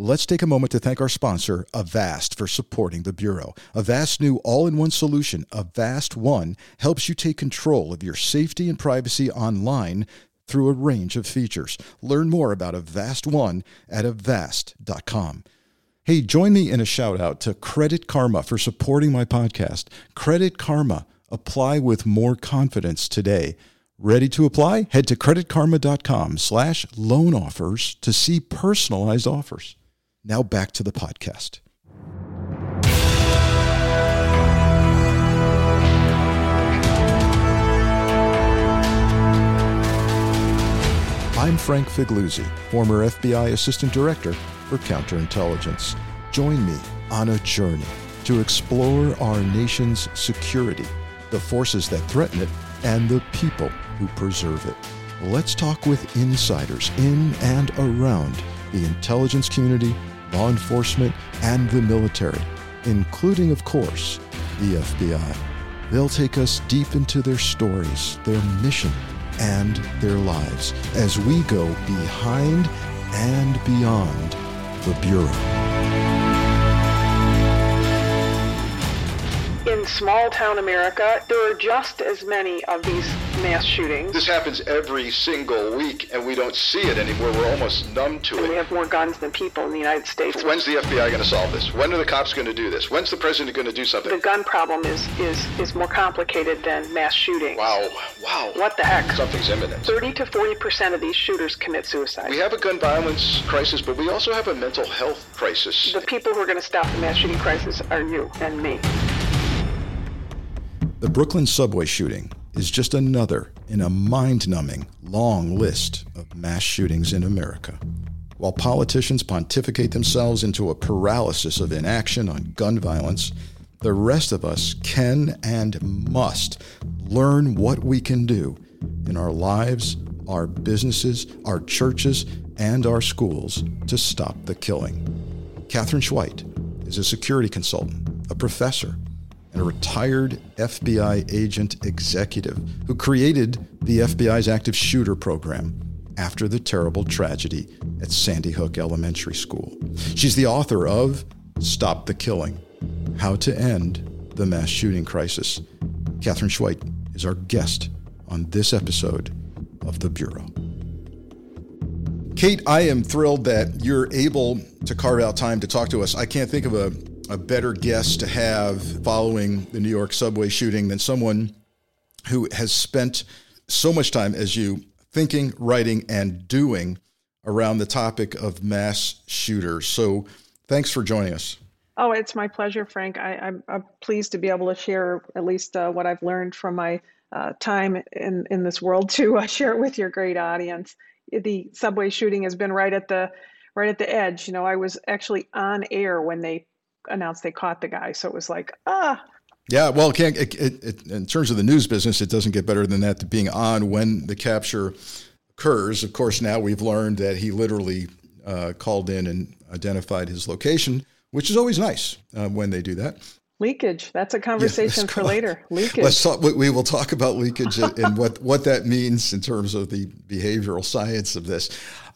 Let's take a moment to thank our sponsor, Avast, for supporting the Bureau. Avast's new all in one solution, Avast One, helps you take control of your safety and privacy online through a range of features. Learn more about Avast One at avast.com. Hey, join me in a shout out to Credit Karma for supporting my podcast. Credit Karma. Apply with more confidence today. Ready to apply? Head to creditkarma.com slash loan offers to see personalized offers. Now back to the podcast. I'm Frank Figliuzzi, former FBI Assistant Director for Counterintelligence. Join me on a journey to explore our nation's security, the forces that threaten it, and the people who preserve it. Let's talk with insiders in and around the intelligence community, law enforcement, and the military, including, of course, the FBI. They'll take us deep into their stories, their mission, and their lives as we go behind and beyond the Bureau. In small town America, there are just as many of these mass shootings. This happens every single week, and we don't see it anymore. We're almost numb to and it. we have more guns than people in the United States. When's the FBI going to solve this? When are the cops going to do this? When's the president going to do something? The gun problem is, is, is more complicated than mass shooting. Wow, wow. What the heck? Something's imminent. 30 to 40 percent of these shooters commit suicide. We have a gun violence crisis, but we also have a mental health crisis. the people who are going to stop the mass shooting crisis are you and me. The Brooklyn subway shooting is just another in a mind numbing long list of mass shootings in America. While politicians pontificate themselves into a paralysis of inaction on gun violence, the rest of us can and must learn what we can do in our lives, our businesses, our churches, and our schools to stop the killing. Katherine Schweit is a security consultant, a professor, and a retired FBI agent executive who created the FBI's active shooter program after the terrible tragedy at Sandy Hook Elementary School. She's the author of Stop the Killing How to End the Mass Shooting Crisis. Katherine Schweit is our guest on this episode of The Bureau. Kate, I am thrilled that you're able to carve out time to talk to us. I can't think of a, a better guest to have following the New York subway shooting than someone who has spent so much time as you thinking, writing, and doing around the topic of mass shooters. So thanks for joining us. Oh, it's my pleasure, Frank. I, I'm, I'm pleased to be able to share at least uh, what I've learned from my uh, time in, in this world to uh, share it with your great audience. The subway shooting has been right at the right at the edge. You know, I was actually on air when they announced they caught the guy, so it was like, ah, Yeah, well, it can't, it, it, in terms of the news business, it doesn't get better than that to being on when the capture occurs. Of course, now we've learned that he literally uh, called in and identified his location, which is always nice uh, when they do that. leakage. That's a conversation let's for later. Leakage. Let's talk. We we will talk about leakage and and what what that means in terms of the behavioral science of this.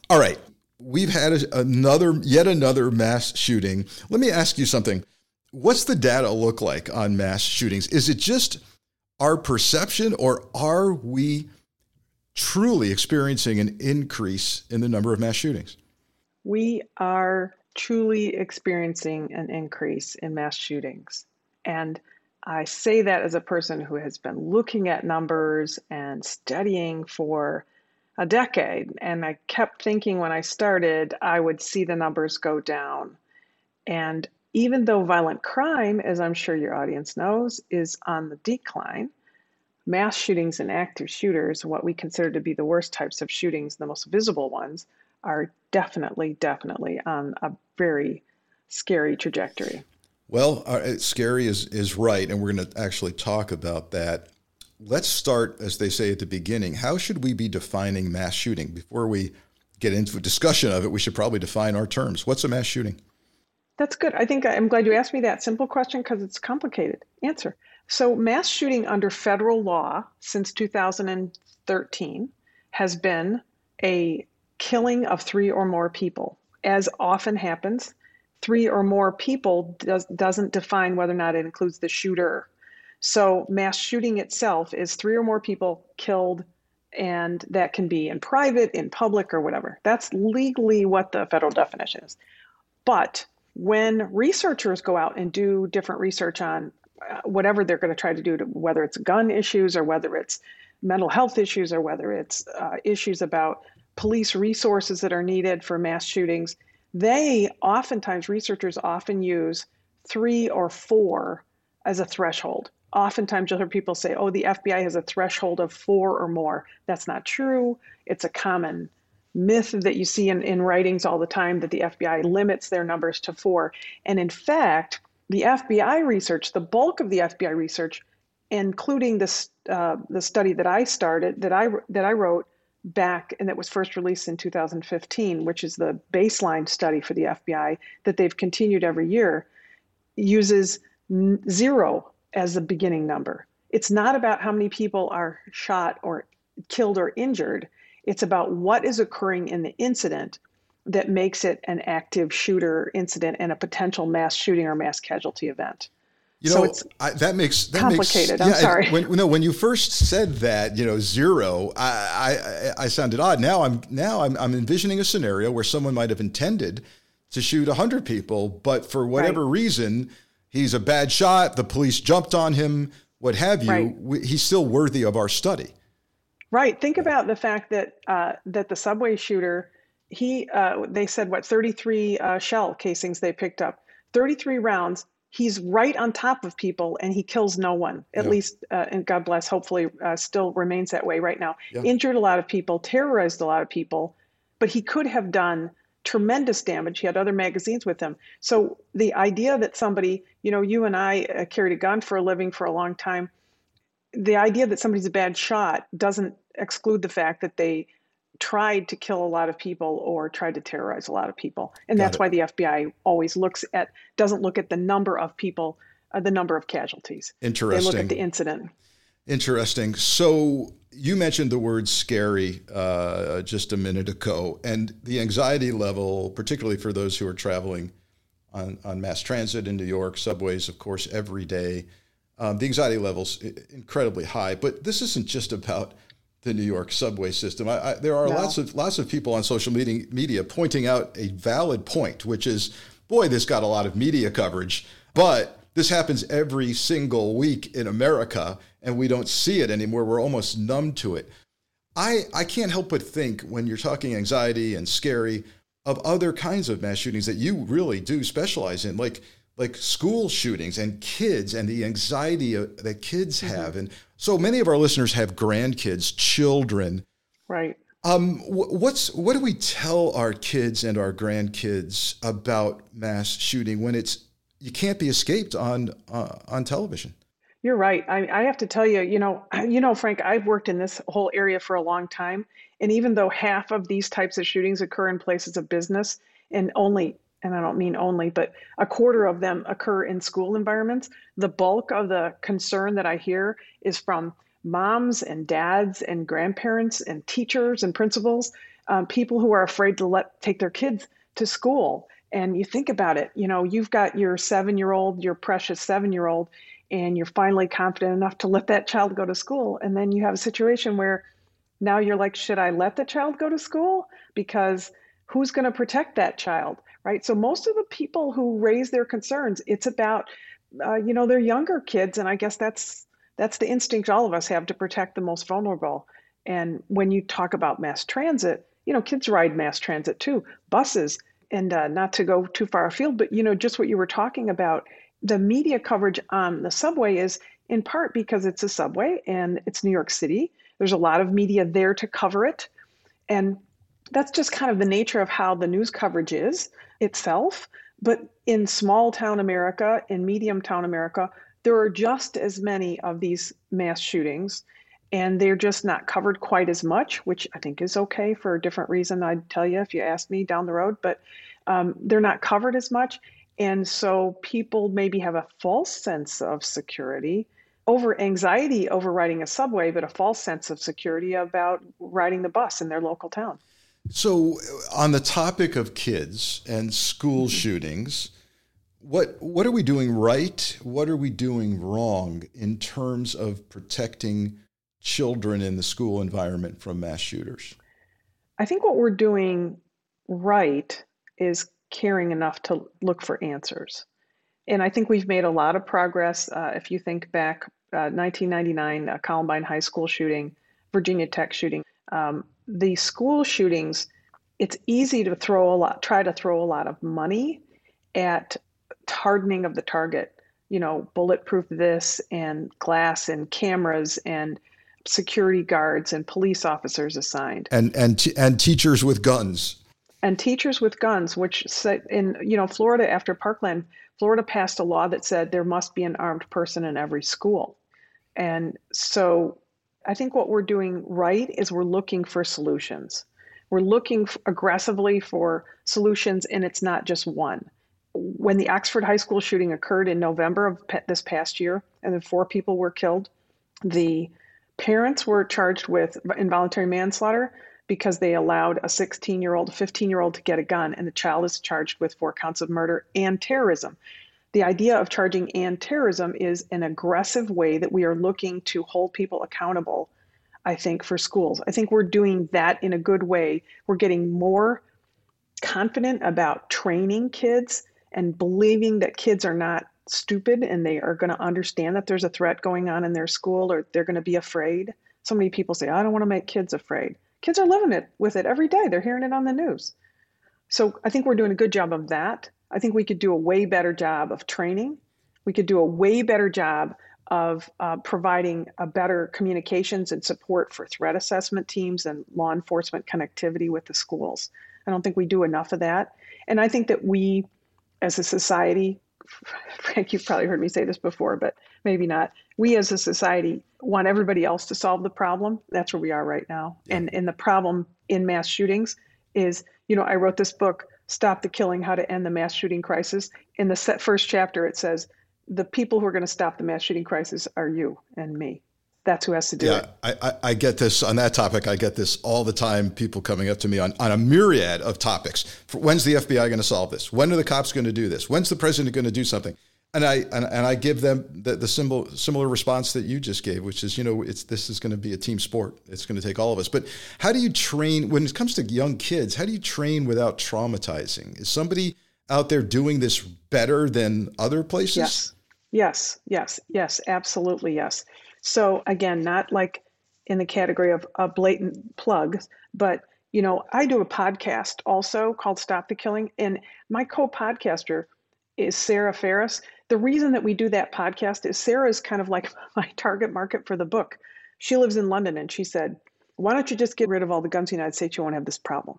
All right, we've had a, another, yet another mass shooting. Let me ask you something. What's the data look like on mass shootings? Is it just our perception, or are we truly experiencing an increase in the number of mass shootings? we are truly experiencing an increase in mass shootings. And I say that as a person who has been looking at numbers and studying for a decade. And I kept thinking when I started, I would see the numbers go down. And even though violent crime, as I'm sure your audience knows, is on the decline, mass shootings and active shooters, what we consider to be the worst types of shootings, the most visible ones, are definitely, definitely on a very scary trajectory. Well, uh, scary is is right, and we're going to actually talk about that. Let's start, as they say at the beginning. How should we be defining mass shooting before we get into a discussion of it? We should probably define our terms. What's a mass shooting? That's good. I think I'm glad you asked me that simple question because it's complicated. Answer. So, mass shooting under federal law since 2013 has been a killing of three or more people. as often happens, three or more people does, doesn't define whether or not it includes the shooter. So, mass shooting itself is three or more people killed, and that can be in private, in public, or whatever. That's legally what the federal definition is. But when researchers go out and do different research on uh, whatever they're going to try to do, to, whether it's gun issues or whether it's mental health issues or whether it's uh, issues about police resources that are needed for mass shootings, they oftentimes, researchers often use three or four as a threshold oftentimes you'll hear people say, oh, the FBI has a threshold of four or more. That's not true. It's a common myth that you see in, in writings all the time that the FBI limits their numbers to four. And in fact, the FBI research, the bulk of the FBI research, including this uh, the study that I started, that I that I wrote back and that was first released in 2015, which is the baseline study for the FBI that they've continued every year, uses zero as the beginning number. It's not about how many people are shot or killed or injured. It's about what is occurring in the incident that makes it an active shooter incident and a potential mass shooting or mass casualty event. You know, so it's I, that makes that complicated. Makes, I'm sorry. When, no, when you first said that, you know, zero, I, I, I sounded odd. Now I'm now I'm, I'm envisioning a scenario where someone might have intended to shoot hundred people, but for whatever right. reason, he's a bad shot, the police jumped on him, what have you, right. we, he's still worthy of our study. Right. Think about the fact that uh, that the subway shooter, he uh, they said what 33 uh, shell casings they picked up, 33 rounds. He's right on top of people and he kills no one. At yeah. least, uh, and God bless, hopefully, uh, still remains that way right now. Yeah. Injured a lot of people, terrorized a lot of people, but he could have done tremendous damage. He had other magazines with him. So the idea that somebody, you know, you and I uh, carried a gun for a living for a long time, the idea that somebody's a bad shot doesn't exclude the fact that they tried to kill a lot of people or tried to terrorize a lot of people. And Got that's it. why the FBI always looks at doesn't look at the number of people, uh, the number of casualties. Interesting. They look at the incident. Interesting. So you mentioned the word scary uh, just a minute ago, and the anxiety level, particularly for those who are traveling on, on mass transit in New York, subways, of course, every day, um, the anxiety level's incredibly high. But this isn't just about the New York subway system. I, I, there are no. lots of lots of people on social media, media pointing out a valid point, which is, boy, this got a lot of media coverage, but this happens every single week in America, and we don't see it anymore. We're almost numb to it. I, I can't help but think when you're talking anxiety and scary of other kinds of mass shootings that you really do specialize in, like like school shootings and kids and the anxiety that kids mm-hmm. have. And so many of our listeners have grandkids, children. Right. Um, what's what do we tell our kids and our grandkids about mass shooting when it's you can't be escaped on uh, on television. You're right. I, I have to tell you, you know, you know, Frank, I've worked in this whole area for a long time, and even though half of these types of shootings occur in places of business, and only, and I don't mean only, but a quarter of them occur in school environments, the bulk of the concern that I hear is from moms and dads and grandparents and teachers and principals, um, people who are afraid to let take their kids to school and you think about it, you know, you've got your seven year old, your precious seven year old, and you're finally confident enough to let that child go to school. And then you have a situation where now you're like, should I let the child go to school? Because who's going to protect that child? Right. So most of the people who raise their concerns, it's about, uh, you know, they're younger kids. And I guess that's that's the instinct all of us have to protect the most vulnerable. And when you talk about mass transit, you know, kids ride mass transit too, buses and uh, not to go too far afield, but you know, just what you were talking about, the media coverage on the subway is in part because it's a subway and it's New York City. There's a lot of media there to cover it, and that's just kind of the nature of how the news coverage is itself. But in small town America, in medium town America, there are just as many of these mass shootings and they're just not covered quite as much, which I think is okay for a different reason. I'd tell you if you asked me down the road, but um, they're not covered as much. And so people maybe have a false sense of security over anxiety over riding a subway, but a false sense of security about riding the bus in their local town. So, on the topic of kids and school mm-hmm. shootings, what what are we doing right? What are we doing wrong in terms of protecting children in the school environment from mass shooters? I think what we're doing right is caring enough to look for answers. And I think we've made a lot of progress. Uh, if you think back, uh, 1999, uh, Columbine High School shooting, Virginia Tech shooting, um, the school shootings, it's easy to throw a lot, try to throw a lot of money at hardening of the target. You know, bulletproof this and glass and cameras and security guards and police officers assigned and and t- and teachers with guns and teachers with guns which in you know Florida after Parkland Florida passed a law that said there must be an armed person in every school and so I think what we're doing right is we're looking for solutions. We're looking aggressively for solutions, and it's not just one. When the Oxford High School shooting occurred in November of this past year, and then four people were killed, the parents were charged with involuntary manslaughter because they allowed a 16 year old, a 15 year old to get a gun, and the child is charged with four counts of murder and terrorism the idea of charging and terrorism is an aggressive way that we are looking to hold people accountable, I think, for schools. I think we're doing that in a good way. We're getting more confident about training kids and believing that kids are not stupid and they are going to understand that there's a threat going on in their school or they're going to be afraid. So many people say, I don't want to make kids afraid. Kids are living it with it every day. They're hearing it on the news. So I think we're doing a good job of that. I think we could do a way better job of training. We could do a way better job of uh, providing a better communications and support for threat assessment teams and law enforcement connectivity with the schools. I don't think we do enough of that. And I think that we, as a society, Frank, you've probably heard me say this before, but maybe not. We as a society want everybody else to solve the problem. That's where we are right now. Yeah. And, and the problem in mass shootings is, you know, I wrote this book Stop the Killing How to End the Mass Shooting Crisis. In the first chapter, it says, the people who are going to stop the mass shooting crisis are you and me. That's who has to do yeah, it. I, I, I get this on that topic. I get this all the time. People coming up to me on, on a myriad of topics. For, when's the FBI going to solve this? When are the cops going to do this? When's the president going to do something? And I and, and I give them the, the symbol, similar response that you just gave, which is you know it's this is going to be a team sport. It's going to take all of us. But how do you train when it comes to young kids? How do you train without traumatizing? Is somebody out there doing this better than other places? Yes, yes, yes, yes, absolutely yes. So again, not like in the category of a blatant plug, but you know, I do a podcast also called Stop the Killing, and my co-podcaster is Sarah Ferris the reason that we do that podcast is Sarah is kind of like my target market for the book. She lives in London and she said, Why don't you just get rid of all the guns in the United States? You won't have this problem.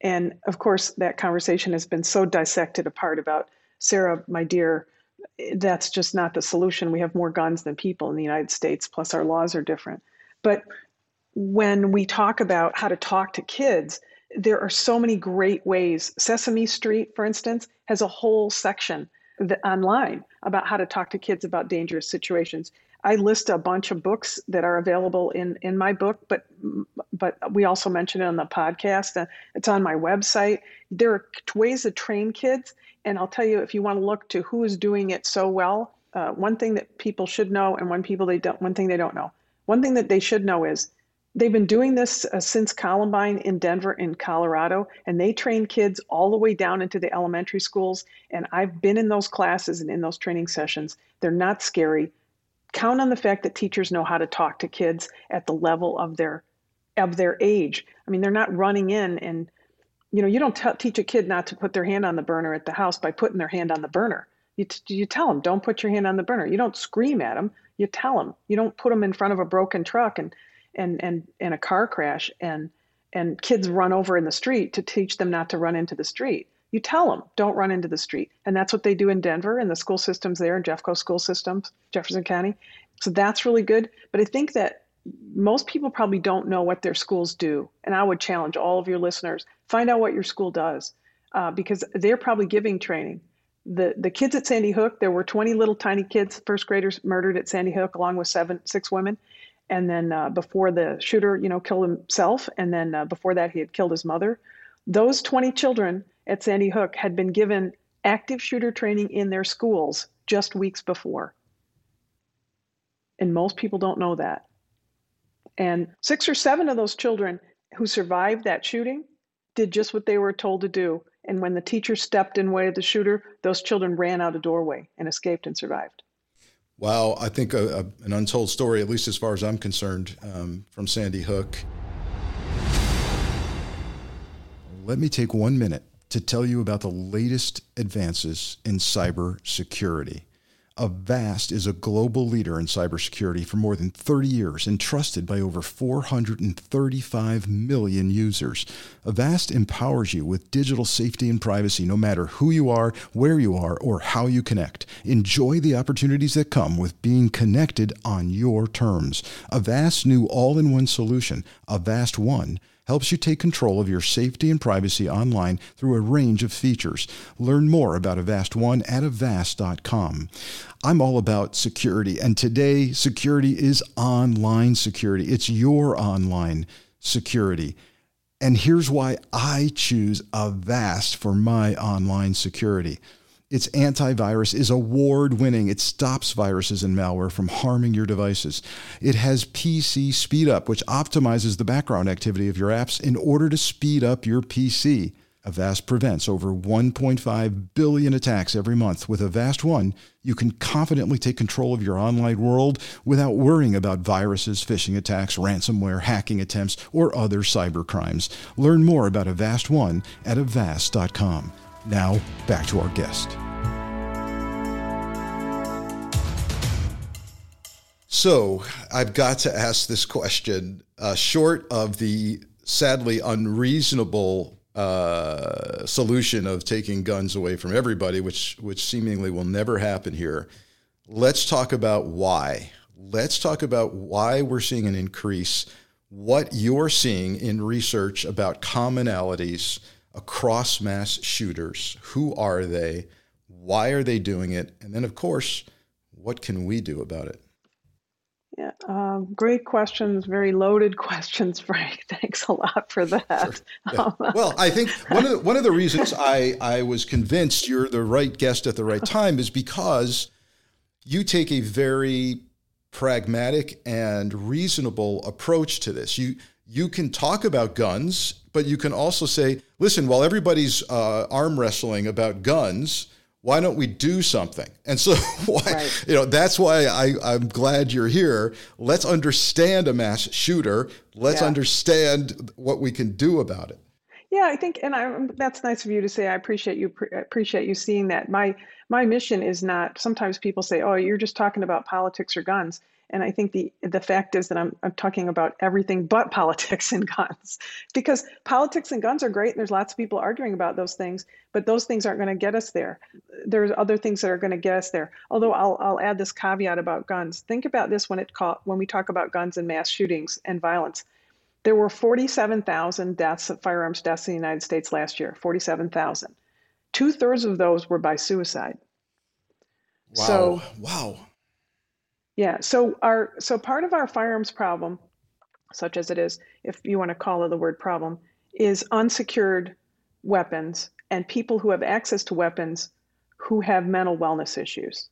And of course, that conversation has been so dissected apart about Sarah, my dear, that's just not the solution. We have more guns than people in the United States, plus our laws are different. But when we talk about how to talk to kids, there are so many great ways. Sesame Street, for instance, has a whole section the, online about how to talk to kids about dangerous situations. I list a bunch of books that are available in in my book, but but we also mention it on the podcast. Uh, it's on my website. There are ways to train kids, and I'll tell you if you want to look to who is doing it so well. Uh, one thing that people should know, and one people they don't. One thing they don't know. One thing that they should know is They've been doing this uh, since Columbine in Denver in Colorado, and they train kids all the way down into the elementary schools. And I've been in those classes and in those training sessions. They're not scary. Count on the fact that teachers know how to talk to kids at the level of their of their age. I mean, they're not running in and you know, you don't t- teach a kid not to put their hand on the burner at the house by putting their hand on the burner. You, t- you tell them, don't put your hand on the burner. You don't scream at them. You tell them. You don't put them in front of a broken truck and and and and a car crash and and kids run over in the street to teach them not to run into the street. You tell them, don't run into the street. And that's what they do in Denver and the school systems there in Jeffco school systems, Jefferson County. So that's really good. But I think that most people probably don't know what their schools do. And I would challenge all of your listeners find out what your school does uh, because they're probably giving training. The, the kids at Sandy Hook, there were 20 little tiny kids, first graders murdered at Sandy Hook, along with seven, six women and then uh, before the shooter, you know, killed himself, and then uh, before that he had killed his mother. Those 20 children at Sandy Hook had been given active shooter training in their schools just weeks before. And most people don't know that. And six or seven of those children who survived that shooting did just what they were told to do. And when the teacher stepped in way of the shooter, those children ran out a doorway and escaped and survived. Wow, I think a, a, an untold story, at least as far as I'm concerned, um, from Sandy Hook. Let me take one minute to tell you about the latest advances in cybersecurity. Avast is a global leader in cybersecurity for more than 30 years and trusted by over 435 million users. Avast empowers you with digital safety and privacy no matter who you are, where you are, or how you connect. Enjoy the opportunities that come with being connected on your terms. Avast's new all in one solution, Avast One, helps you take control of your safety and privacy online through a range of features. Learn more about Avast One at avast.com. I'm all about security, and today, security is online security. It's your online security. And here's why I choose Avast for my online security. Its antivirus is award winning. It stops viruses and malware from harming your devices. It has PC Speed Up, which optimizes the background activity of your apps in order to speed up your PC. Avast prevents over 1.5 billion attacks every month. With Avast One, you can confidently take control of your online world without worrying about viruses, phishing attacks, ransomware, hacking attempts, or other cyber crimes. Learn more about Avast One at avast.com. Now, back to our guest. So, I've got to ask this question. Uh, short of the sadly unreasonable uh, solution of taking guns away from everybody, which which seemingly will never happen here, let's talk about why. Let's talk about why we're seeing an increase. What you're seeing in research about commonalities across mass shooters. Who are they? Why are they doing it? And then, of course, what can we do about it? Yeah, um, great questions, very loaded questions, Frank. Thanks a lot for that. Sure. Yeah. well, I think one of the, one of the reasons I I was convinced you're the right guest at the right time is because you take a very pragmatic and reasonable approach to this. You you can talk about guns, but you can also say, listen, while everybody's uh, arm wrestling about guns, why don't we do something? And so, why, right. you know, that's why I, I'm glad you're here. Let's understand a mass shooter. Let's yeah. understand what we can do about it. Yeah, I think, and I, that's nice of you to say. I appreciate you appreciate you seeing that. My my mission is not. Sometimes people say, "Oh, you're just talking about politics or guns." And I think the the fact is that I'm I'm talking about everything but politics and guns, because politics and guns are great, and there's lots of people arguing about those things, but those things aren't going to get us there. There's other things that are going to get us there. Although I'll I'll add this caveat about guns. Think about this when it call, when we talk about guns and mass shootings and violence. There were 47,000 deaths of firearms deaths in the United States last year. 47,000. Two thirds of those were by suicide. Wow. So wow yeah. So our so part of our firearms problem, such as it is, if you want to call it the word problem, is unsecured weapons and people who have access to weapons who have mental wellness issues.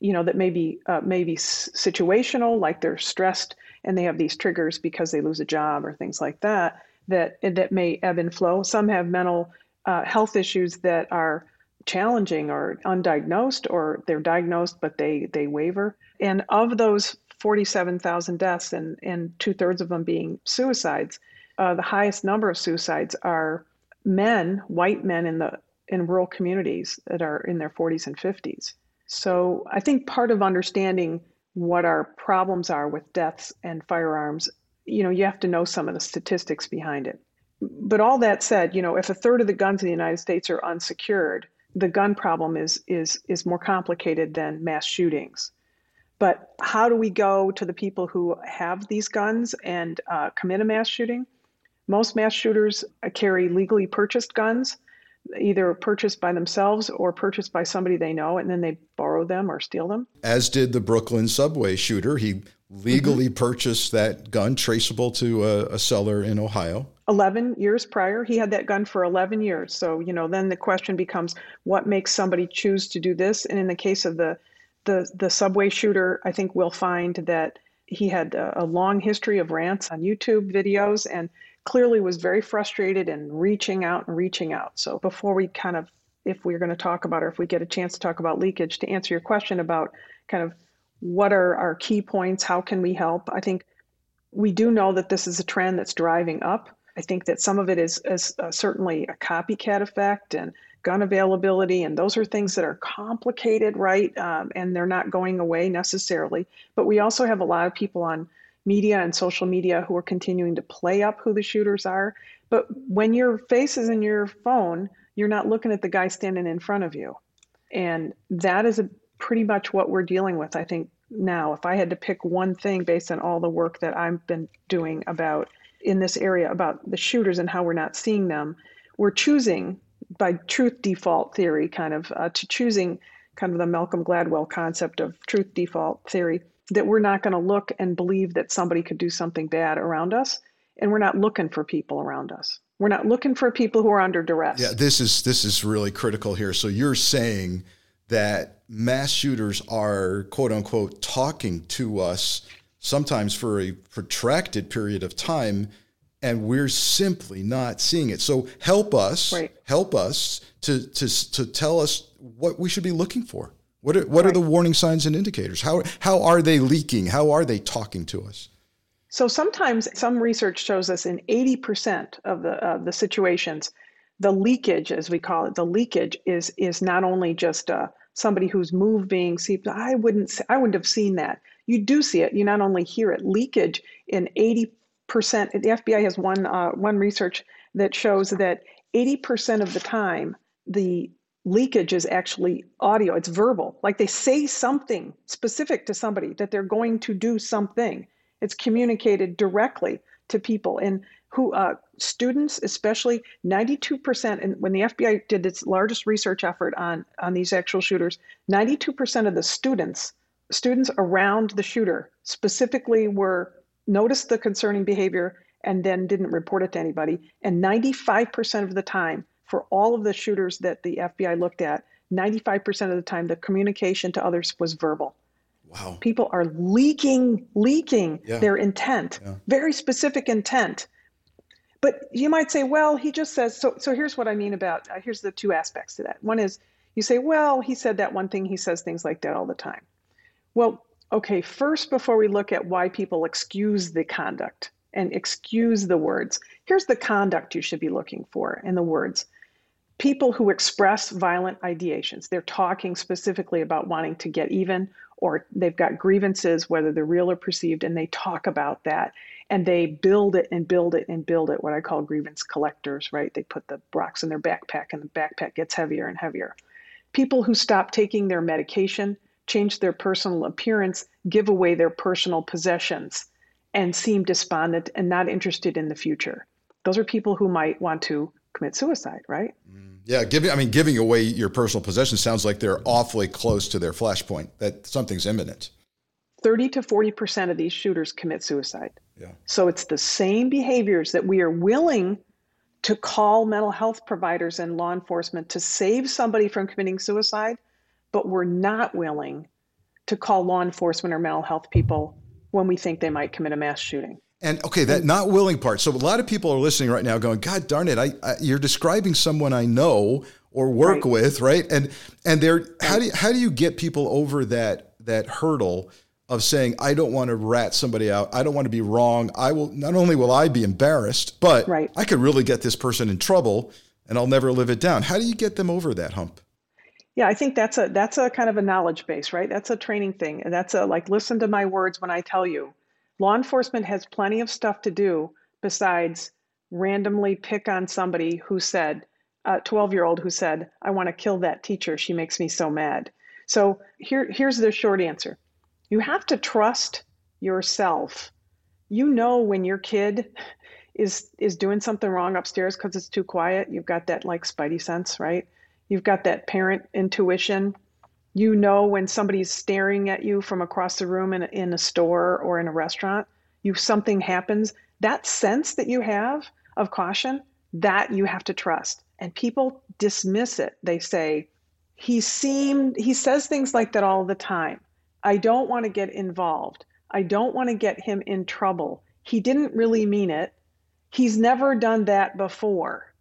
You know that may be uh, maybe situational, like they're stressed and they have these triggers because they lose a job or things like that. That that may ebb and flow. Some have mental uh, health issues that are challenging or undiagnosed, or they're diagnosed but they they waver. And of those 47,000 deaths, and, and two thirds of them being suicides, uh, the highest number of suicides are men, white men in the in rural communities that are in their 40s and 50s. So I think part of understanding what our problems are with deaths and firearms, you know, you have to know some of the statistics behind it. But all that said, you know, if a third of the guns in the United States are unsecured, the gun problem is is is more complicated than mass shootings. But how do we go to the people who have these guns and uh, commit a mass shooting? Most mass shooters carry legally purchased guns, either purchased by themselves or purchased by somebody they know, and then they borrow them or steal them. As did the Brooklyn subway shooter. He legally mm-hmm. purchased that gun, traceable to a, a, seller in Ohio. 11 years prior, he had that gun for 11 years. So, you know, then the question becomes what makes somebody choose to do this? And in the case of the the, the subway shooter, I think we'll find that he had a, a long history of rants on YouTube videos and clearly was very frustrated and reaching out and reaching out. So, before we kind of if we're going to talk about or if we get a chance to talk about leakage to answer your question about kind of what are our key points? How can we help? I think we do know that this is a trend that's driving up. I think that some of it is, is uh, certainly a copycat effect and gun availability and those are things that are complicated right? Um, and they're not going away necessarily. But we also have a lot of people on media and social media who are continuing to play up who the shooters are. But when your face is in your phone you're not looking at the guy standing in front of you. And that is a, pretty much what we're dealing with, I think, now. If I had to pick one thing based on all the work that I've been doing about in this area about the shooters and how we're not seeing them, we're choosing by truth default theory, kind of uh, to choosing kind of the Malcolm Gladwell concept of truth default theory, that we're not going to look and believe that somebody could do something bad around us, and we're not looking for people around us. We're not looking for people who are under duress. Yeah, this is this is really critical here. So you're saying that mass shooters are quote unquote talking to us sometimes for a protracted period of time and we're simply not seeing it. So help us, right. help us to, to, to tell us what we should be looking for. What are, what right. are the warning signs and indicators? How, how are they leaking? How are they talking to us? So sometimes some research shows us in 80% of the of the situations, the leakage, as we call it, the leakage is is not only just uh, somebody who's moved being seen. I wouldn't I wouldn't have seen that. You do see it. You not only hear it. Leakage in 80%. The FBI has one uh, one research that shows that 80% of the time the leakage is actually audio. It's verbal. Like they say something specific to somebody that they're going to do something it's communicated directly to people and who uh, students especially 92% and when the fbi did its largest research effort on on these actual shooters 92% of the students students around the shooter specifically were noticed the concerning behavior and then didn't report it to anybody and 95% of the time for all of the shooters that the fbi looked at 95% of the time the communication to others was verbal Wow. People are leaking, leaking yeah. their intent, yeah. very specific intent. But you might say, well, he just says, so, so here's what I mean about, uh, here's the two aspects to that. One is you say, well, he said that one thing, he says things like that all the time. Well, okay, first, before we look at why people excuse the conduct and excuse the words, here's the conduct you should be looking for in the words. People who express violent ideations, they're talking specifically about wanting to get even or they've got grievances, whether they're real or perceived, and they talk about that and they build it and build it and build it, what I call grievance collectors, right? They put the rocks in their backpack and the backpack gets heavier and heavier. People who stop taking their medication, change their personal appearance, give away their personal possessions, and seem despondent and not interested in the future. Those are people who might want to commit suicide, right? Mm, yeah, giving I mean giving away your personal possessions sounds like they're awfully close to their flashpoint that something's imminent. 30 to 40% of these shooters commit suicide. Yeah. So it's the same behaviors that we are willing to call mental health providers and law enforcement to save somebody from committing suicide, but we're not willing to call law enforcement or mental health people when we think they might commit a mass shooting. And okay, that not willing part. So a lot of people are listening right now, going, "God darn it! I, I you're describing someone I know or work right. with, right?" And and they're right. how do you, how do you get people over that that hurdle of saying, "I don't want to rat somebody out. I don't want to be wrong. I will not only will I be embarrassed, but right. I could really get this person in trouble, and I'll never live it down." How do you get them over that hump? Yeah, I think that's a that's a kind of a knowledge base, right? That's a training thing, and that's a like listen to my words when I tell you Law enforcement has plenty of stuff to do besides randomly pick on somebody who said, a 12 year old who said, I want to kill that teacher. She makes me so mad. So here, here's the short answer you have to trust yourself. You know when your kid is is doing something wrong upstairs because it's too quiet. You've got that like spidey sense, right? You've got that parent intuition You know when somebody's staring at you from across the room in a, in a store or in a restaurant. You something happens. That sense that you have of caution, that you have to trust. And people dismiss it. They say, he seemed, he says things like that all the time. I don't want to get involved. I don't want to get him in trouble. He didn't really mean it. He's never done that before.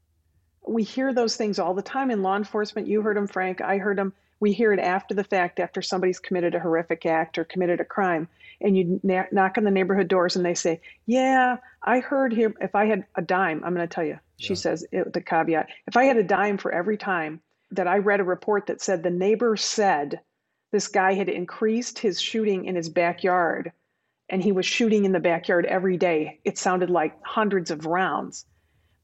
We hear those things all the time in law enforcement. You heard them, Frank. I heard them. We hear it after the fact, after somebody's committed a horrific act or committed a crime. And you knock on the neighborhood doors and they say, Yeah, I heard him. If I had a dime, I'm going to tell you, she yeah. says it, the caveat, if I had a dime for every time that I read a report that said the neighbor said this guy had increased his shooting in his backyard and he was shooting in the backyard every day. It sounded like hundreds of rounds.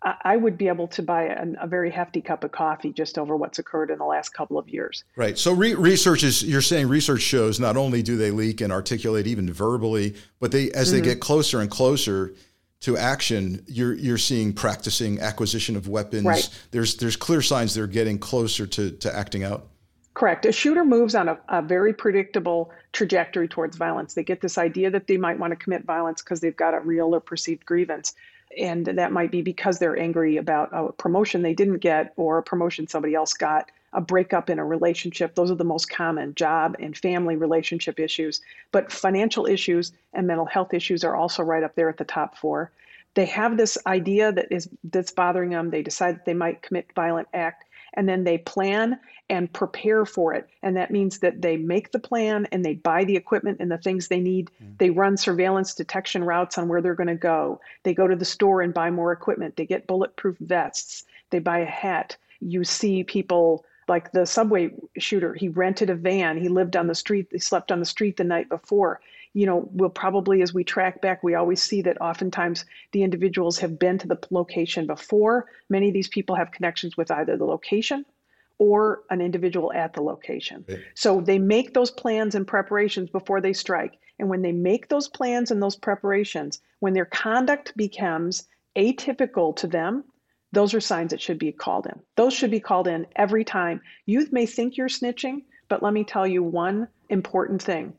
I would be able to buy a, a, very hefty cup of coffee just over what's occurred in the last couple of years. Right. So re- research is you're saying research shows not only do they leak and articulate even verbally, but they as mm-hmm. they get closer and closer to action, you're you're seeing practicing acquisition of weapons. Right. There's there's clear signs they're getting closer to to acting out. Correct. A shooter moves on a, a, very predictable trajectory towards violence. They get this idea that they might want to commit violence because they've got a real or perceived grievance. And that might be because they're angry about a promotion they didn't get or a promotion somebody else got, a breakup in a relationship. Those are the most common job and family relationship issues. But financial issues and mental health issues are also right up there at the top four. They have this idea that is that's bothering them. They decide that they might commit violent act and then they plan and prepare for it. And that means that they make the plan and they buy the equipment and the things they need. Mm. They run surveillance detection routes on where they're going to go. They go to the store and buy more equipment. They get bulletproof vests. They buy a hat. You see people like the subway shooter, he rented a van. He lived on the street. He slept on the street the night before you know, we'll probably, as we track back, we always see that oftentimes the individuals have been to the location before. Many of these people have connections with either the location or an individual at the location. So they make those plans and preparations before they strike. And when they make those plans and those preparations, when their conduct becomes atypical to them, those are signs that should be called in. Those should be called in every time. Youth may think you're snitching, but let me tell you one important thing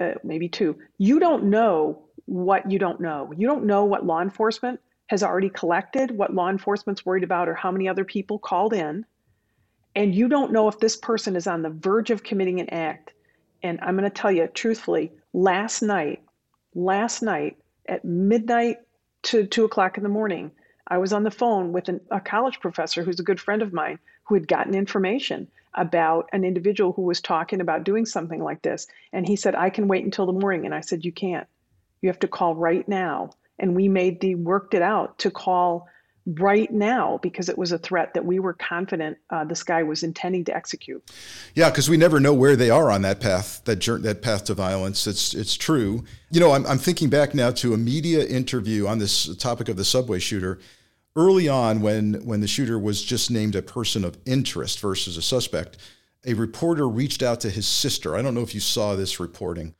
uh, maybe two. You don't know what you don't know. You don't know what law enforcement has already collected, what law enforcement's worried about, or how many other people called in. And you don't know if this person is on the verge of committing an act. And I'm going to tell you truthfully, last night, last night at midnight to two o'clock in the morning, I was on the phone with an, a college professor who's a good friend of mine who had gotten information about an individual who was talking about doing something like this. And he said, I can wait until the morning. And I said, You can't. You have to call right now. And we made the worked it out to call right now because it was a threat that we were confident uh, this guy was intending to execute. Yeah, because we never know where they are on that path, that that path to violence. It's it's true. You know, I'm I'm thinking back now to a media interview on this topic of the subway shooter early on when when the shooter was just named a person of interest versus a suspect a reporter reached out to his sister. I don't know if you saw this reporting.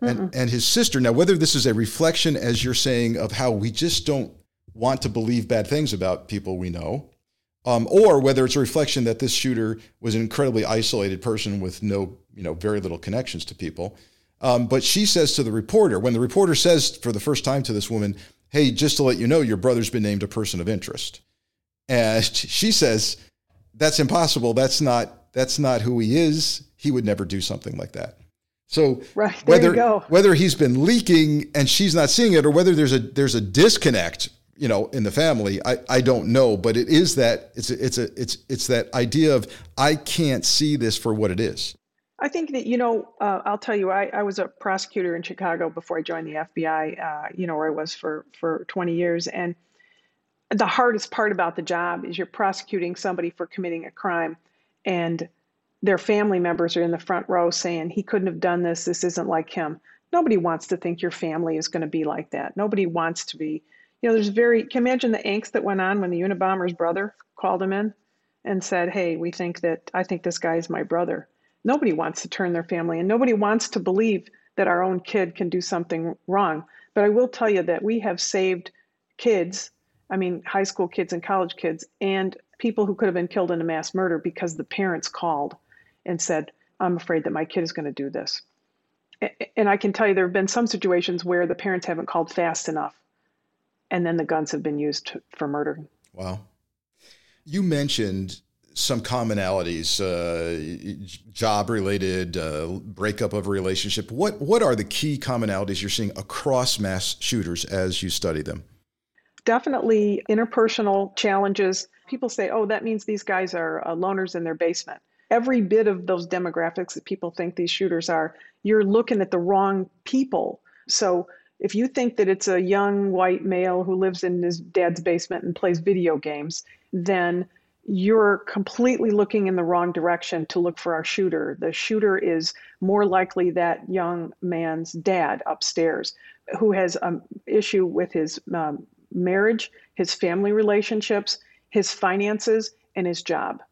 And and his sister now whether this is a reflection as you're saying of how we just don't want to believe bad things about people we know um, or whether it's a reflection that this shooter was an incredibly isolated person with no you know very little connections to people. Um, but she says to the reporter when the reporter says for the first time to this woman hey, just to let you know, your brother's been named a person of interest. And she says, that's impossible. That's not, that's not who he is. He would never do something like that. So right, whether, whether he's been leaking and she's not seeing it or whether there's a, there's a disconnect, you know, in the family, I, I don't know, but it is that it's a, it's a, it's, it's that idea of, I can't see this for what it is. I think that, you know, uh, I'll tell you, I, I was a prosecutor in Chicago before I joined the FBI, uh, you know, where I was for, for 20 years. And the hardest part about the job is you're prosecuting somebody for committing a crime and their family members are in the front row saying, he couldn't have done this. This isn't like him. Nobody wants to think your family is going to be like that. Nobody wants to be, you know, there's very, can you imagine the angst that went on when the Unabomber's brother called him in and said, hey, we think that, I think this guy is my brother Nobody wants to turn their family, and nobody wants to believe that our own kid can do something wrong. But I will tell you that we have saved kids, I mean, high school kids and college kids, and people who could have been killed in a mass murder because the parents called and said, I'm afraid that my kid is going to do this. And I can tell you there have been some situations where the parents haven't called fast enough and then the guns have been used for murder. Wow. You mentioned some commonalities, uh, job related, uh, breakup of a relationship. What, what are the key commonalities you're seeing across mass shooters as you study them? Definitely interpersonal challenges. People say, oh, that means these guys are uh, loners in their basement every bit of those demographics that people think these shooters are, you're looking at the wrong people. So if you think that it's a young white male who lives in his dad's basement and plays video games, then you're completely looking in the wrong direction to look for our shooter. The shooter is more likely that young man's dad upstairs who has an issue with his um, marriage, his family relationships, his finances, and his job.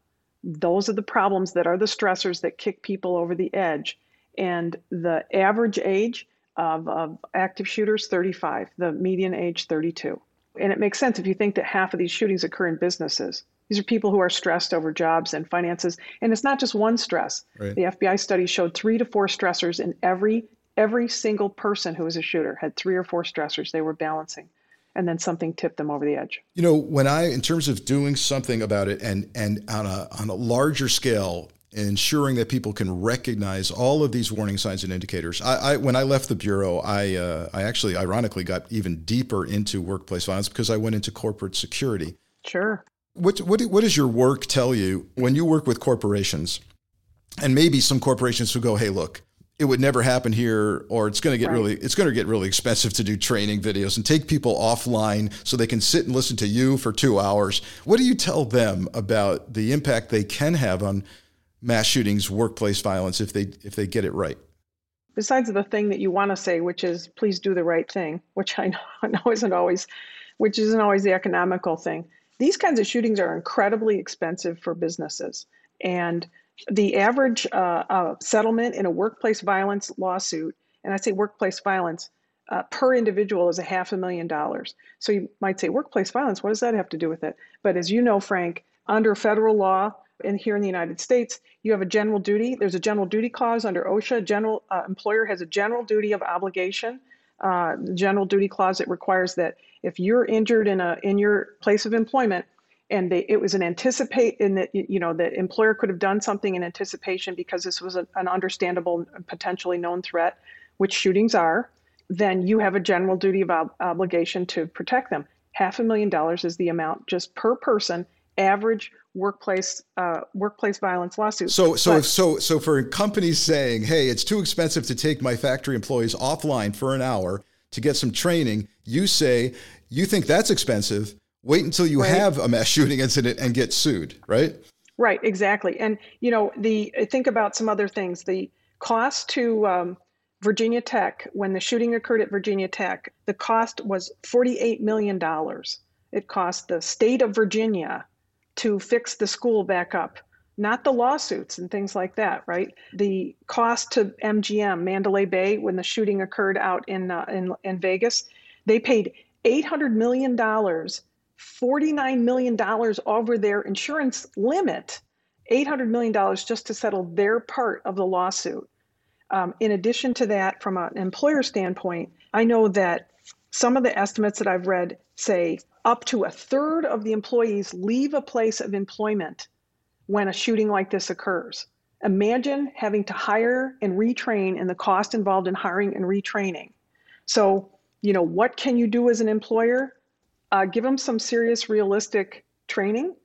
Those are the problems that are the stressors that kick people over the edge. And the average age of, of active shooters, 35, the median age, 32. And it makes sense if you think that half of these shootings occur in businesses. These are people who are stressed over jobs and finances. And it's not just one stress. Right. The FBI study showed three to four stressors in every every single person who was a shooter had three or four stressors they were balancing and then something tipped them over the edge. You know, when I, in terms of doing something about it, and and on a on a larger scale, ensuring that people can recognize all of these warning signs and indicators. I, I when I left the bureau, I uh, I actually ironically got even deeper into workplace violence because I went into corporate security. Sure. What what what does your work tell you when you work with corporations? And maybe some corporations will go, "Hey, look, it would never happen here or it's going to get right. really it's going to get really expensive to do training videos and take people offline so they can sit and listen to you for 2 hours what do you tell them about the impact they can have on mass shootings workplace violence if they if they get it right besides the thing that you want to say which is please do the right thing which i know isn't always which isn't always the economical thing these kinds of shootings are incredibly expensive for businesses and the average uh, uh, settlement in a workplace violence lawsuit, and I say workplace violence, uh, per individual is a half a million dollars. So you might say, workplace violence, what does that have to do with it? But as you know, Frank, under federal law and here in the United States, you have a general duty. There's a general duty clause under OSHA. General uh, employer has a general duty of obligation. Uh, general duty clause that requires that if you're injured in a in your place of employment, and they, it was an anticipate in that you know the employer could have done something in anticipation because this was a, an understandable potentially known threat which shootings are then you have a general duty of ob- obligation to protect them. Half a million dollars is the amount just per person average workplace uh, workplace violence lawsuit. So so but, so so for companies saying, "Hey, it's too expensive to take my factory employees offline for an hour to get some training," you say you think that's expensive. Wait until you right. have a mass shooting incident and get sued, right? Right, exactly. And you know, the think about some other things. The cost to um, Virginia Tech when the shooting occurred at Virginia Tech, the cost was forty-eight million dollars. It cost the state of Virginia to fix the school back up, not the lawsuits and things like that, right? The cost to MGM Mandalay Bay when the shooting occurred out in uh, in, in Vegas, they paid eight hundred million dollars $49 million over their insurance limit, $800 million just to settle their part of the lawsuit. Um, in addition to that, from an employer standpoint, I know that some of the estimates that I've read say up to a third of the employees leave a place of employment when a shooting like this occurs. Imagine having to hire and retrain and the cost involved in hiring and retraining. So, you know, what can you do as an employer? uh, give them some serious, realistic training.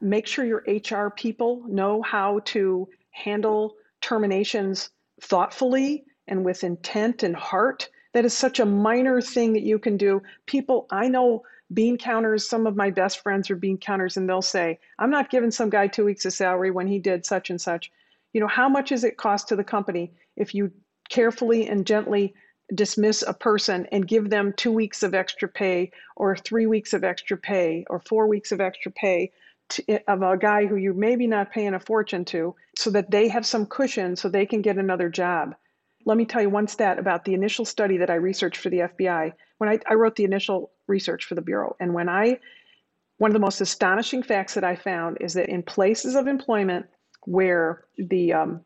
Make sure your HR people know how to handle terminations thoughtfully and with intent and heart. That is such a minor thing that you can do. People, I know bean counters, some of my best friends are bean counters, and they'll say, I'm not giving some guy two weeks of salary when he did such and such. You know, how much does it cost to the company if you carefully and gently dismiss a person and give them two weeks of extra pay or three weeks of extra pay or four weeks of extra pay to, of a guy who you're maybe not paying a fortune to so that they have some cushion so they can get another job. Let me tell you one stat about the initial study that I researched for the FBI. When I, I wrote the initial research for the Bureau, and when I, one of the most astonishing facts that I found is that in places of employment where the um,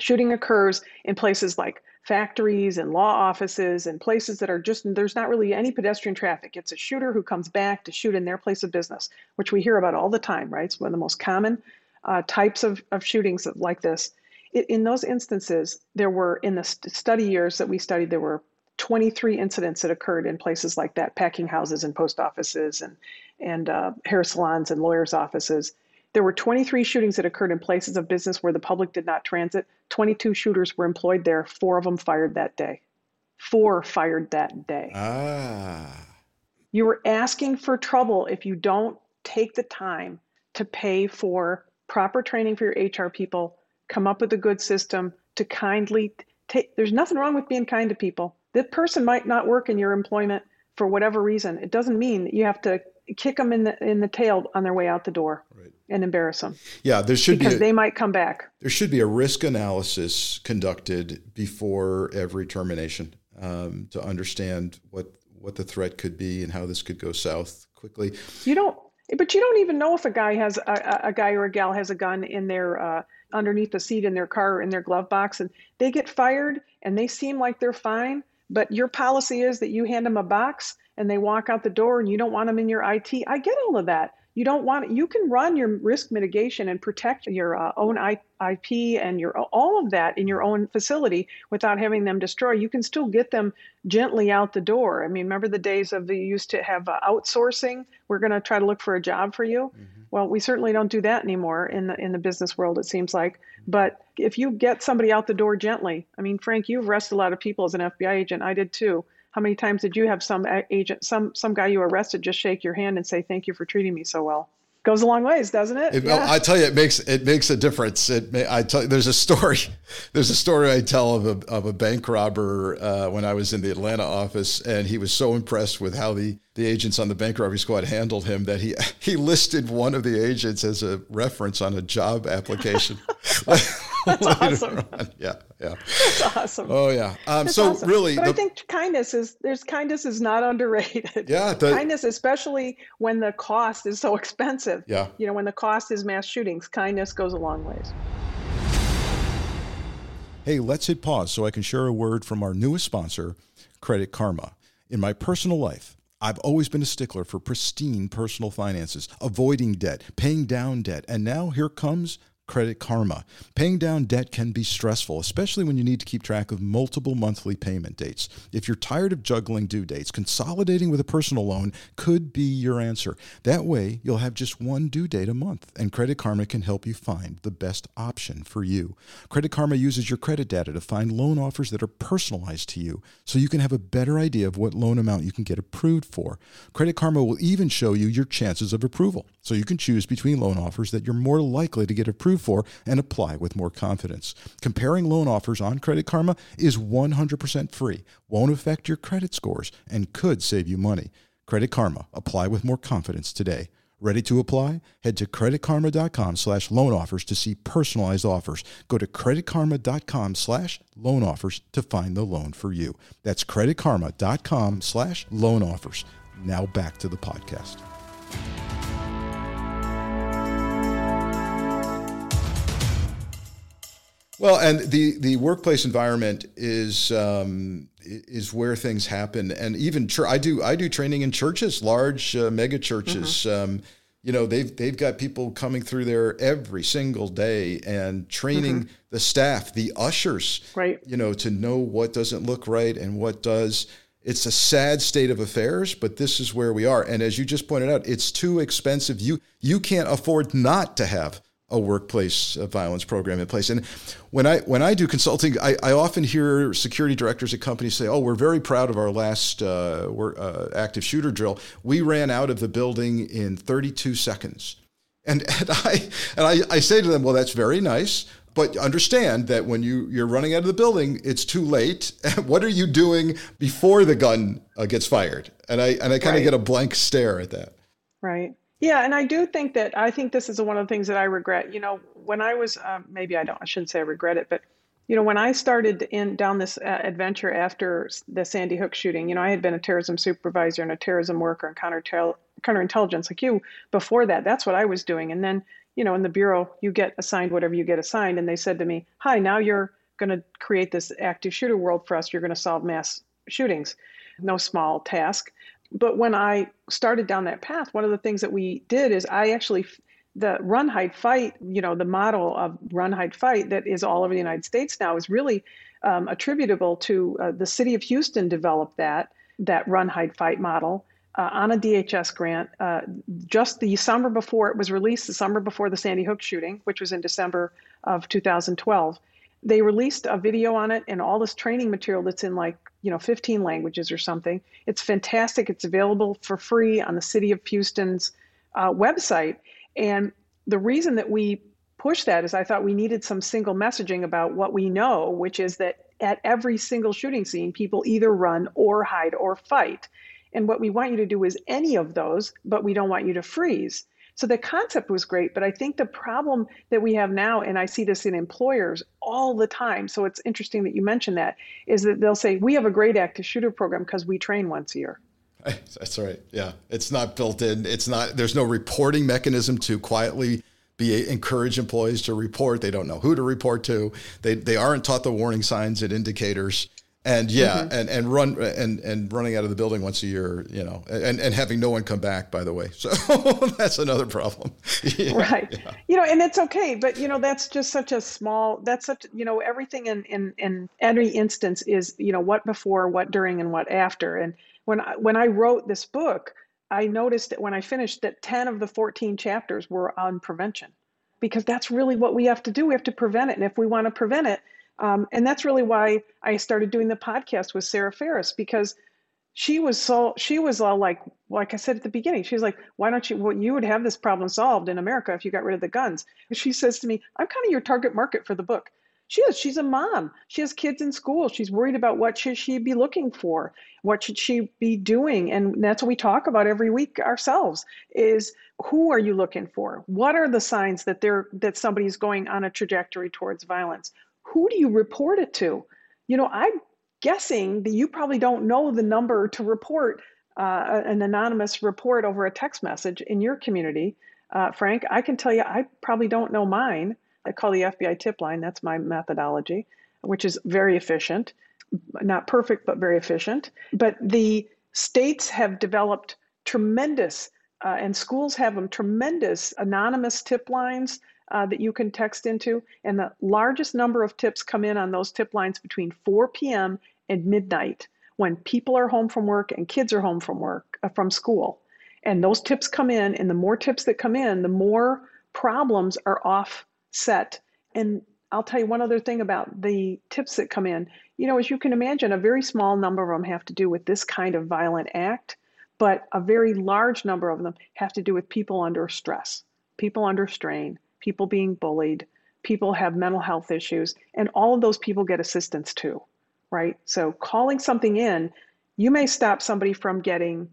Shooting occurs in places like factories and law offices and places that are just there's not really any pedestrian traffic. It's a shooter who comes back to shoot in their place of business, which we hear about all the time, right? It's one of the most common uh, types of, of shootings like this. In those instances, there were in the study years that we studied, there were 23 incidents that occurred in places like that, packing houses and post offices and and uh, hair salons and lawyers' offices. There were 23 shootings that occurred in places of business where the public did not transit. 22 shooters were employed there. Four of them fired that day. Four fired that day. Ah. You were asking for trouble if you don't take the time to pay for proper training for your HR people, come up with a good system to kindly take. There's nothing wrong with being kind to people. That person might not work in your employment for whatever reason. It doesn't mean that you have to kick them in the in the tail on their way out the door right. and embarrass them. Yeah, there should because be a, they might come back. There should be a risk analysis conducted before every termination um, to understand what what the threat could be and how this could go south quickly. You don't, but you don't even know if a guy has a, a guy or a gal has a gun in their uh, underneath the seat in their car or in their glove box, and they get fired and they seem like they're fine. But your policy is that you hand them a box and they walk out the door and you don't want them in your IT. I get all of that. You don't want you can run your risk mitigation and protect your uh, own IP and your all of that in your own facility without having them destroy. You can still get them gently out the door. I mean, remember the days of the used to have uh, outsourcing? We're going to try to look for a job for you. Mm-hmm. Well, we certainly don't do that anymore in the in the business world. It seems like, but if you get somebody out the door gently, I mean, Frank, you've arrested a lot of people as an FBI agent. I did too. How many times did you have some agent, some some guy you arrested, just shake your hand and say thank you for treating me so well? Goes a long ways, doesn't it? it yeah. I tell you, it makes it makes a difference. It may, I tell you, there's a story, there's a story I tell of a of a bank robber uh, when I was in the Atlanta office, and he was so impressed with how the the agents on the bank robbery squad handled him that he he listed one of the agents as a reference on a job application. That's awesome. Yeah, yeah. That's awesome. Oh yeah. Um, so awesome. really, but the, I think kindness is there's kindness is not underrated. Yeah, the, kindness, especially when the cost is so expensive. Yeah. You know, when the cost is mass shootings, kindness goes a long ways. Hey, let's hit pause so I can share a word from our newest sponsor, Credit Karma. In my personal life. I've always been a stickler for pristine personal finances, avoiding debt, paying down debt, and now here comes Credit Karma. Paying down debt can be stressful, especially when you need to keep track of multiple monthly payment dates. If you're tired of juggling due dates, consolidating with a personal loan could be your answer. That way, you'll have just one due date a month, and Credit Karma can help you find the best option for you. Credit Karma uses your credit data to find loan offers that are personalized to you, so you can have a better idea of what loan amount you can get approved for. Credit Karma will even show you your chances of approval, so you can choose between loan offers that you're more likely to get approved for and apply with more confidence. Comparing loan offers on Credit Karma is 100% free, won't affect your credit scores, and could save you money. Credit Karma. Apply with more confidence today. Ready to apply? Head to creditkarma.com slash loan offers to see personalized offers. Go to creditkarma.com slash loan offers to find the loan for you. That's creditkarma.com slash loan offers. Now back to the podcast. Well, and the the workplace environment is um, is where things happen, and even I do I do training in churches, large uh, mega churches. Mm-hmm. Um, you know they've they've got people coming through there every single day and training mm-hmm. the staff, the ushers, right? You know to know what doesn't look right and what does. It's a sad state of affairs, but this is where we are. And as you just pointed out, it's too expensive. You you can't afford not to have a workplace violence program in place. And when I when I do consulting, I, I, often hear security directors at companies say, "Oh, we're very proud of our last uh, uh, active shooter drill. We ran out of the building in 32 seconds." And, and I and I, I say to them, "Well, that's very nice." But understand that when you, you're running out of the building, it's too late. what are you doing before the gun uh, gets fired? And I and I kind of right. get a blank stare at that. Right. Yeah, and I do think that I think this is one of the things that I regret. You know, when I was uh, maybe I don't I shouldn't say I regret it, but you know, when I started in down this uh, adventure after the Sandy Hook shooting, you know, I had been a terrorism supervisor and a terrorism worker and counter counterintelligence like you before that. That's what I was doing, and then you know, in the bureau, you get assigned whatever you get assigned. And they said to me, Hi, now you're going to create this active shooter world for us. You're going to solve mass shootings. No small task. But when I started down that path, one of the things that we did is I actually, the run, hide, fight, you know, the model of run, hide, fight that is all over the United States now is really um, attributable to uh, the city of Houston developed that, that run, hide, fight model uh, on a DHS grant uh, just the summer before it was released, the summer before the Sandy Hook shooting, which was in December of 2012. They released a video on it and all this training material that's in like, you know, 15 languages or something. It's fantastic. It's available for free on the City of Houston's uh, website. And the reason that we pushed that is I thought we needed some single messaging about what we know, which is that at every single shooting scene, people either run or hide or fight. And what we want you to do is any of those, but we don't want you to freeze. So the concept was great, but I think the problem that we have now, and I see this in employers all the time, so it's interesting that you mentioned that, is that they'll say, We have a great active shooter program because we train once a year. That's right. Yeah. It's not built in. It's not, there's no reporting mechanism to quietly be encourage employees to report. They don't know who to report to. They, they aren't taught the warning signs and indicators and yeah, mm-hmm. and and run and and running out of the building once a year, you know, and and having no one come back. By the way, so that's another problem. yeah, right. Yeah. You know, and it's okay, but you know, that's just such a small. That's such you know, everything in in in every instance is you know what before, what during, and what after. And when I, when I wrote this book, I noticed that when I finished that ten of the fourteen chapters were on prevention, because that's really what we have to do. We have to prevent it, and if we want to prevent it um, and that's really why I started doing the podcast with Sarah Ferris because she was so she was all like like I said at the beginning she was like why don't you well you would have this problem solved in America if you got rid of the guns. And she says to me I'm kind of your target market for the book. She is she's a mom. She has kids in school. She's worried about what should she be looking for what should she be doing? And that's what we talk about every week ourselves is who are you looking for? What are the signs that they're that somebody's going on a trajectory towards violence who do you report it to? You know, I'm guessing that you probably don't know the number to report uh, an anonymous report over a text message in your community. Uh, Frank, I can tell you, I probably don't know mine. I call the FBI tip line. That's my methodology, which is very efficient. Not perfect, but very efficient. But the states have developed tremendous, uh, and schools have them, tremendous anonymous tip lines uh, that you can text into. And the largest number of tips come in on those tip lines between 4 p.m. and midnight when people are home from work and kids are home from work, uh, from school. And those tips come in, and the more tips that come in, the more problems are offset. And I'll tell you one other thing about the tips that come in. You know, as you can imagine, a very small number of them have to do with this kind of violent act, but a very large number of them have to do with people under stress, people under strain, people being bullied, people have mental health issues, and all of those people get assistance too, right? So calling something in, you may stop somebody from getting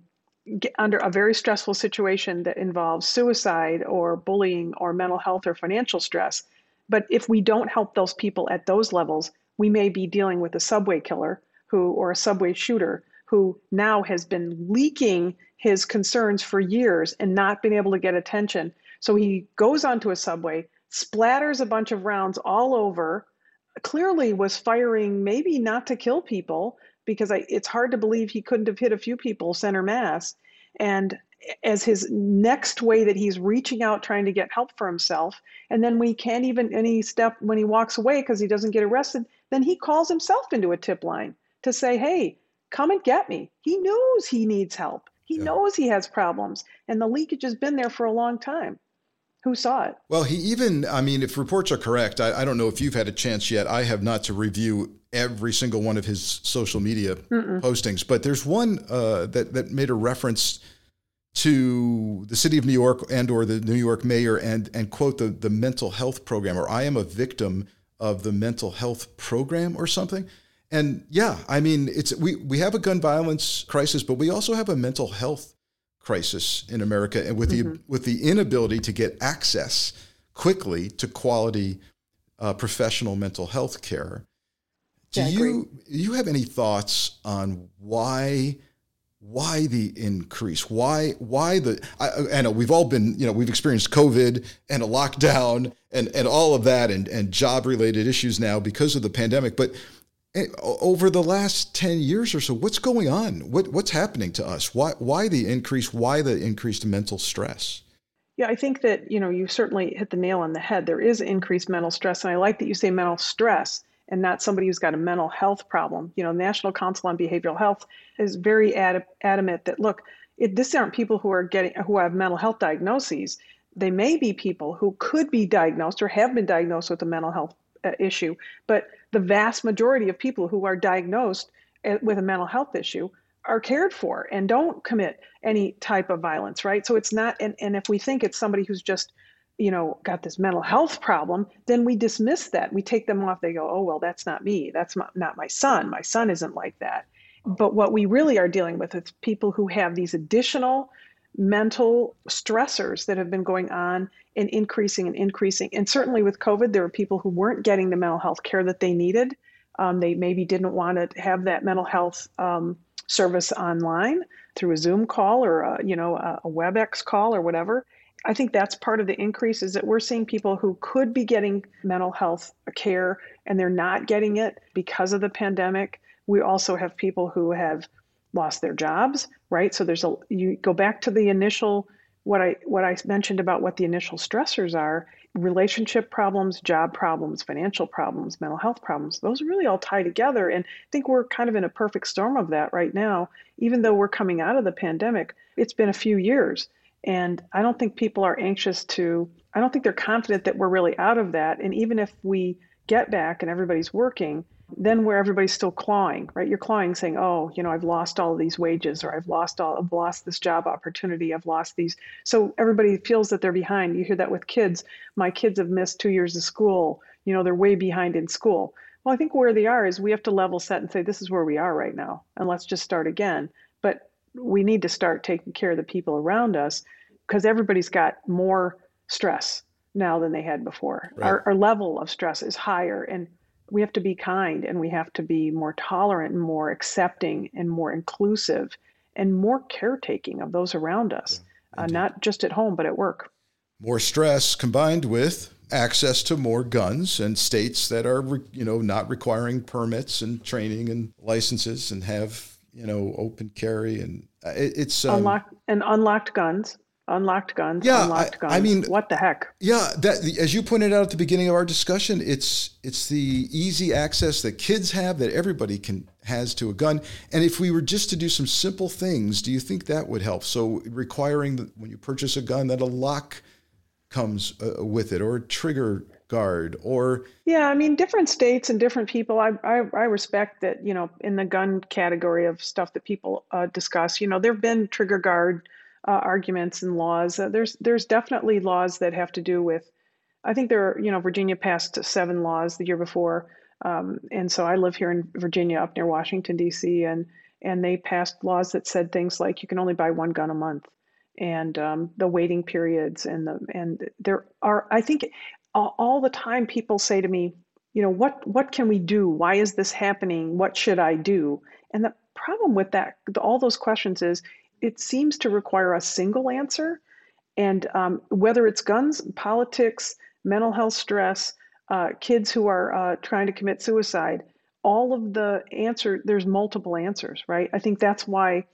get under a very stressful situation that involves suicide or bullying or mental health or financial stress. But if we don't help those people at those levels, we may be dealing with a subway killer who or a subway shooter who now has been leaking his concerns for years and not been able to get attention so he goes onto a subway, splatters a bunch of rounds all over, clearly was firing maybe not to kill people because I, it's hard to believe he couldn't have hit a few people center mass. And as his next way that he's reaching out trying to get help for himself and then we can't even any step when he walks away because he doesn't get arrested then he calls himself into a tip line to say hey come and get me he knows he needs help he yeah. knows he has problems and the leakage has been there for a long time who saw it. Well, he even, I mean, if reports are correct, I, I, don't know if you've had a chance yet. I have not to review every single one of his social media Mm-mm. postings, but there's one uh, that that made a reference to the city of New York and or the New York mayor and and quote the the mental health program or I am a victim of the mental health program or something. And yeah, I mean, it's we we have a gun violence crisis, but we also have a mental health crisis in America, and with mm-hmm. the with the inability to get access quickly to quality uh, professional mental health care. Do yeah, you you have any thoughts on why why the increase? Why why the? I, I know we've all been you know we've experienced COVID and a lockdown and and all of that and and job related issues now because of the pandemic. But over the last ten years or so, what's going on? What what's happening to us? Why why the increase? Why the increased mental stress? Yeah, I think that you know you certainly hit the nail on the head. There is increased mental stress, and I like that you say mental stress and not somebody who's got a mental health problem. You know, National Council on Behavioral Health is very ad- adamant that look, it, this aren't people who are getting who have mental health diagnoses. They may be people who could be diagnosed or have been diagnosed with a mental health uh, issue, but the vast majority of people who are diagnosed uh, with a mental health issue are cared for and don't commit any type of violence, right? So it's not, and, and if we think it's somebody who's just you know, got this mental health problem, then we dismiss that. We take them off. They go, oh, well, that's not me. That's not my son. My son isn't like that. But what we really are dealing with is people who have these additional mental stressors that have been going on and increasing and increasing. And certainly with COVID, there were people who weren't getting the mental health care that they needed. Um, they maybe didn't want to have that mental health um, service online through a Zoom call or a, you know a, a WebEx call or whatever. I think that's part of the increase is that we're seeing people who could be getting mental health care and they're not getting it because of the pandemic. We also have people who have lost their jobs, right? So there's a you go back to the initial what I what I mentioned about what the initial stressors are, relationship problems, job problems, financial problems, mental health problems. Those really all tie together and I think we're kind of in a perfect storm of that right now. Even though we're coming out of the pandemic, it's been a few years and I don't think people are anxious to, I don't think they're confident that we're really out of that. And even if we get back and everybody's working, then where everybody's still clawing, right? You're clawing saying, oh, you know, I've lost all these wages or I've lost all, I've lost this job opportunity. I've lost these. So everybody feels that they're behind. You hear that with kids. My kids have missed two years of school. You know, they're way behind in school. Well, I think where they are is we have to level set and say, this is where we are right now. And let's just start again. But we need to start taking care of the people around us because everybody's got more stress now than they had before. Right. Our, our level of stress is higher, and we have to be kind and we have to be more tolerant and more accepting and more inclusive and more caretaking of those around us, yeah, uh, not just at home, but at work. More stress combined with access to more guns and states that are, you know, not requiring permits and training and licenses and have you know, open carry and uh, it, it's um, unlocked and unlocked guns, unlocked guns, yeah, unlocked guns. I, I mean, what the heck? Yeah, that as you pointed out at the beginning of our discussion, it's it's the easy access that kids have that everybody can has to a gun. And if we were just to do some simple things, do you think that would help? So requiring that when you purchase a gun that a lock comes uh, with it or a trigger guard or yeah i mean different states and different people i i, I respect that you know in the gun category of stuff that people uh, discuss you know there have been trigger guard uh, arguments and laws uh, there's there's definitely laws that have to do with i think there are you know virginia passed seven laws the year before um, and so i live here in virginia up near washington d.c and and they passed laws that said things like you can only buy one gun a month and um, the waiting periods and the and there are I think all, all the time people say to me, you know, what what can we do? Why is this happening? What should I do? And the problem with that, all those questions is, it seems to require a single answer, and um, whether it's guns, politics, mental health stress, uh, kids who are uh, trying to commit suicide, all of the answer, there's multiple answers, right? I think that's why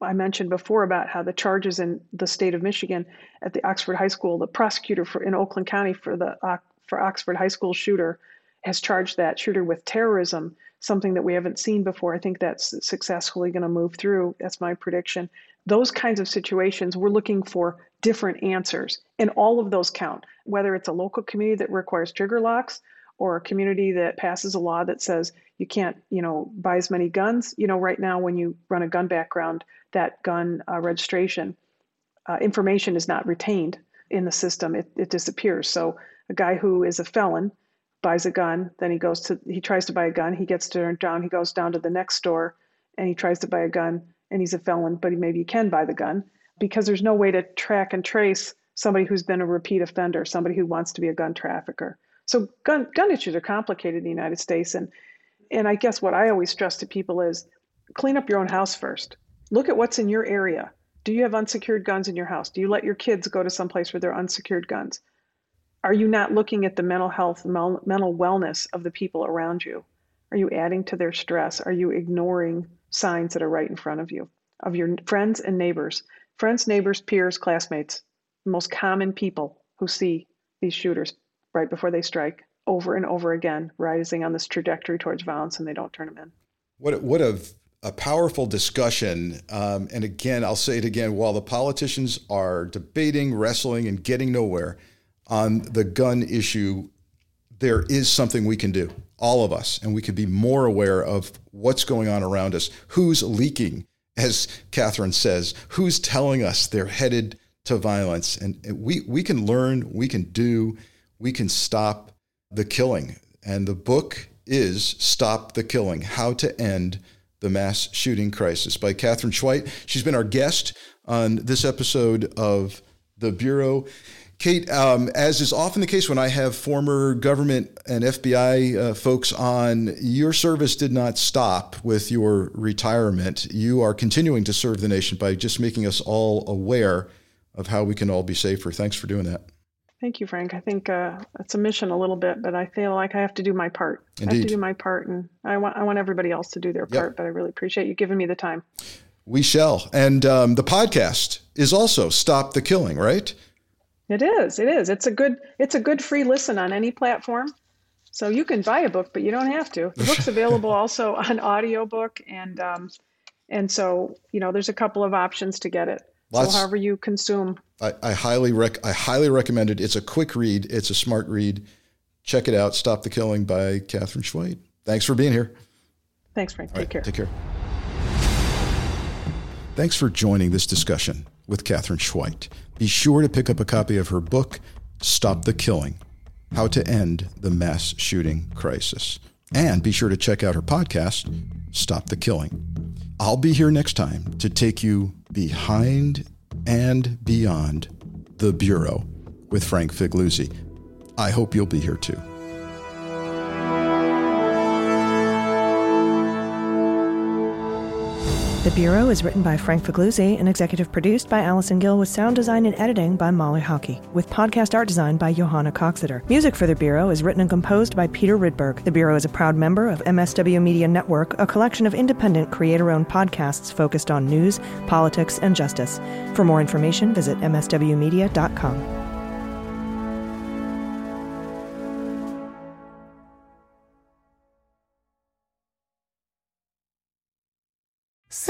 I mentioned before about how the charges in the state of Michigan at the Oxford High School, the prosecutor for in Oakland County for the uh, for Oxford High School shooter has charged that shooter with terrorism, something that we haven't seen before. I think that's successfully going to move through. That's my prediction. Those kinds of situations, we're looking for different answers, and all of those count. Whether it's a local community that requires trigger locks or a community that passes a law that says you can't, you know, buy as many guns. You know, right now when you run a gun background, that gun uh, registration uh, information is not retained in the system. It, it disappears. So a guy who is a felon buys a gun, then he goes to he tries to buy a gun. He gets turned down. He goes down to the next store and he tries to buy a gun, and he's a felon, but he, maybe he can buy the gun because there's no way to track and trace somebody who's been a repeat offender, somebody who wants to be a gun trafficker. So gun gun issues are complicated in the United States, and and I guess what I always stress to people is clean up your own house first Look at what's in your area. Do you have unsecured guns in your house? Do you let your kids go to some place where there are unsecured guns? Are you not looking at the mental health, mental wellness of the people around you? Are you adding to their stress? Are you ignoring signs that are right in front of you, of your friends and neighbors? Friends, neighbors, peers, classmates, the most common people who see these shooters right before they strike over and over again, rising on this trajectory towards violence, and they don't turn them in. What, what a, a powerful discussion. Um, and again, I'll say it again while the politicians are debating, wrestling, and getting nowhere on the gun issue, there is something we can do, all of us, and we could be more aware of what's going on around us, who's leaking, as Katherine says, who's telling us they're headed to violence. And we, we can learn, we can do, we can stop the killing. And the book is Stop the Killing How to End the Mass Shooting Crisis by Katherine Schweit. She's been our guest on this episode of The Bureau. Kate, um, as is often the case when I have former government and FBI uh, folks on, your service did not stop with your retirement. You are continuing to serve the nation by just making us all aware of how we can all be safer. Thanks for doing that. Thank you, Frank. I think uh, it's a mission a little bit, but I feel like I have to do my part. Indeed. I have to do my part, and I want I want everybody else to do their part. But I really appreciate you giving me the time. We shall. And um, the podcast is also "Stop the Killing," right? It is. It is. It's a good. It's a good free listen on any platform. So you can buy a book, but you don't have to. The book's available also on audiobook, and um, and so you know there's a couple of options to get it. Lots, so however you consume. I, I highly rec- I highly recommend it. It's a quick read. It's a smart read. Check it out. Stop the Killing by Katherine Schweit. Thanks for being here. Thanks, Frank. All take right, care. Take care. Thanks for joining this discussion with Katherine Schweit. Be sure to pick up a copy of her book, Stop the Killing How to End the Mass Shooting Crisis. And be sure to check out her podcast, Stop the Killing. I'll be here next time to take you behind and beyond the Bureau with Frank Figliuzzi. I hope you'll be here too. The Bureau is written by Frank Figliuzzi and executive produced by Allison Gill with sound design and editing by Molly Hockey, with podcast art design by Johanna Coxeter. Music for The Bureau is written and composed by Peter Rydberg. The Bureau is a proud member of MSW Media Network, a collection of independent creator-owned podcasts focused on news, politics, and justice. For more information, visit mswmedia.com.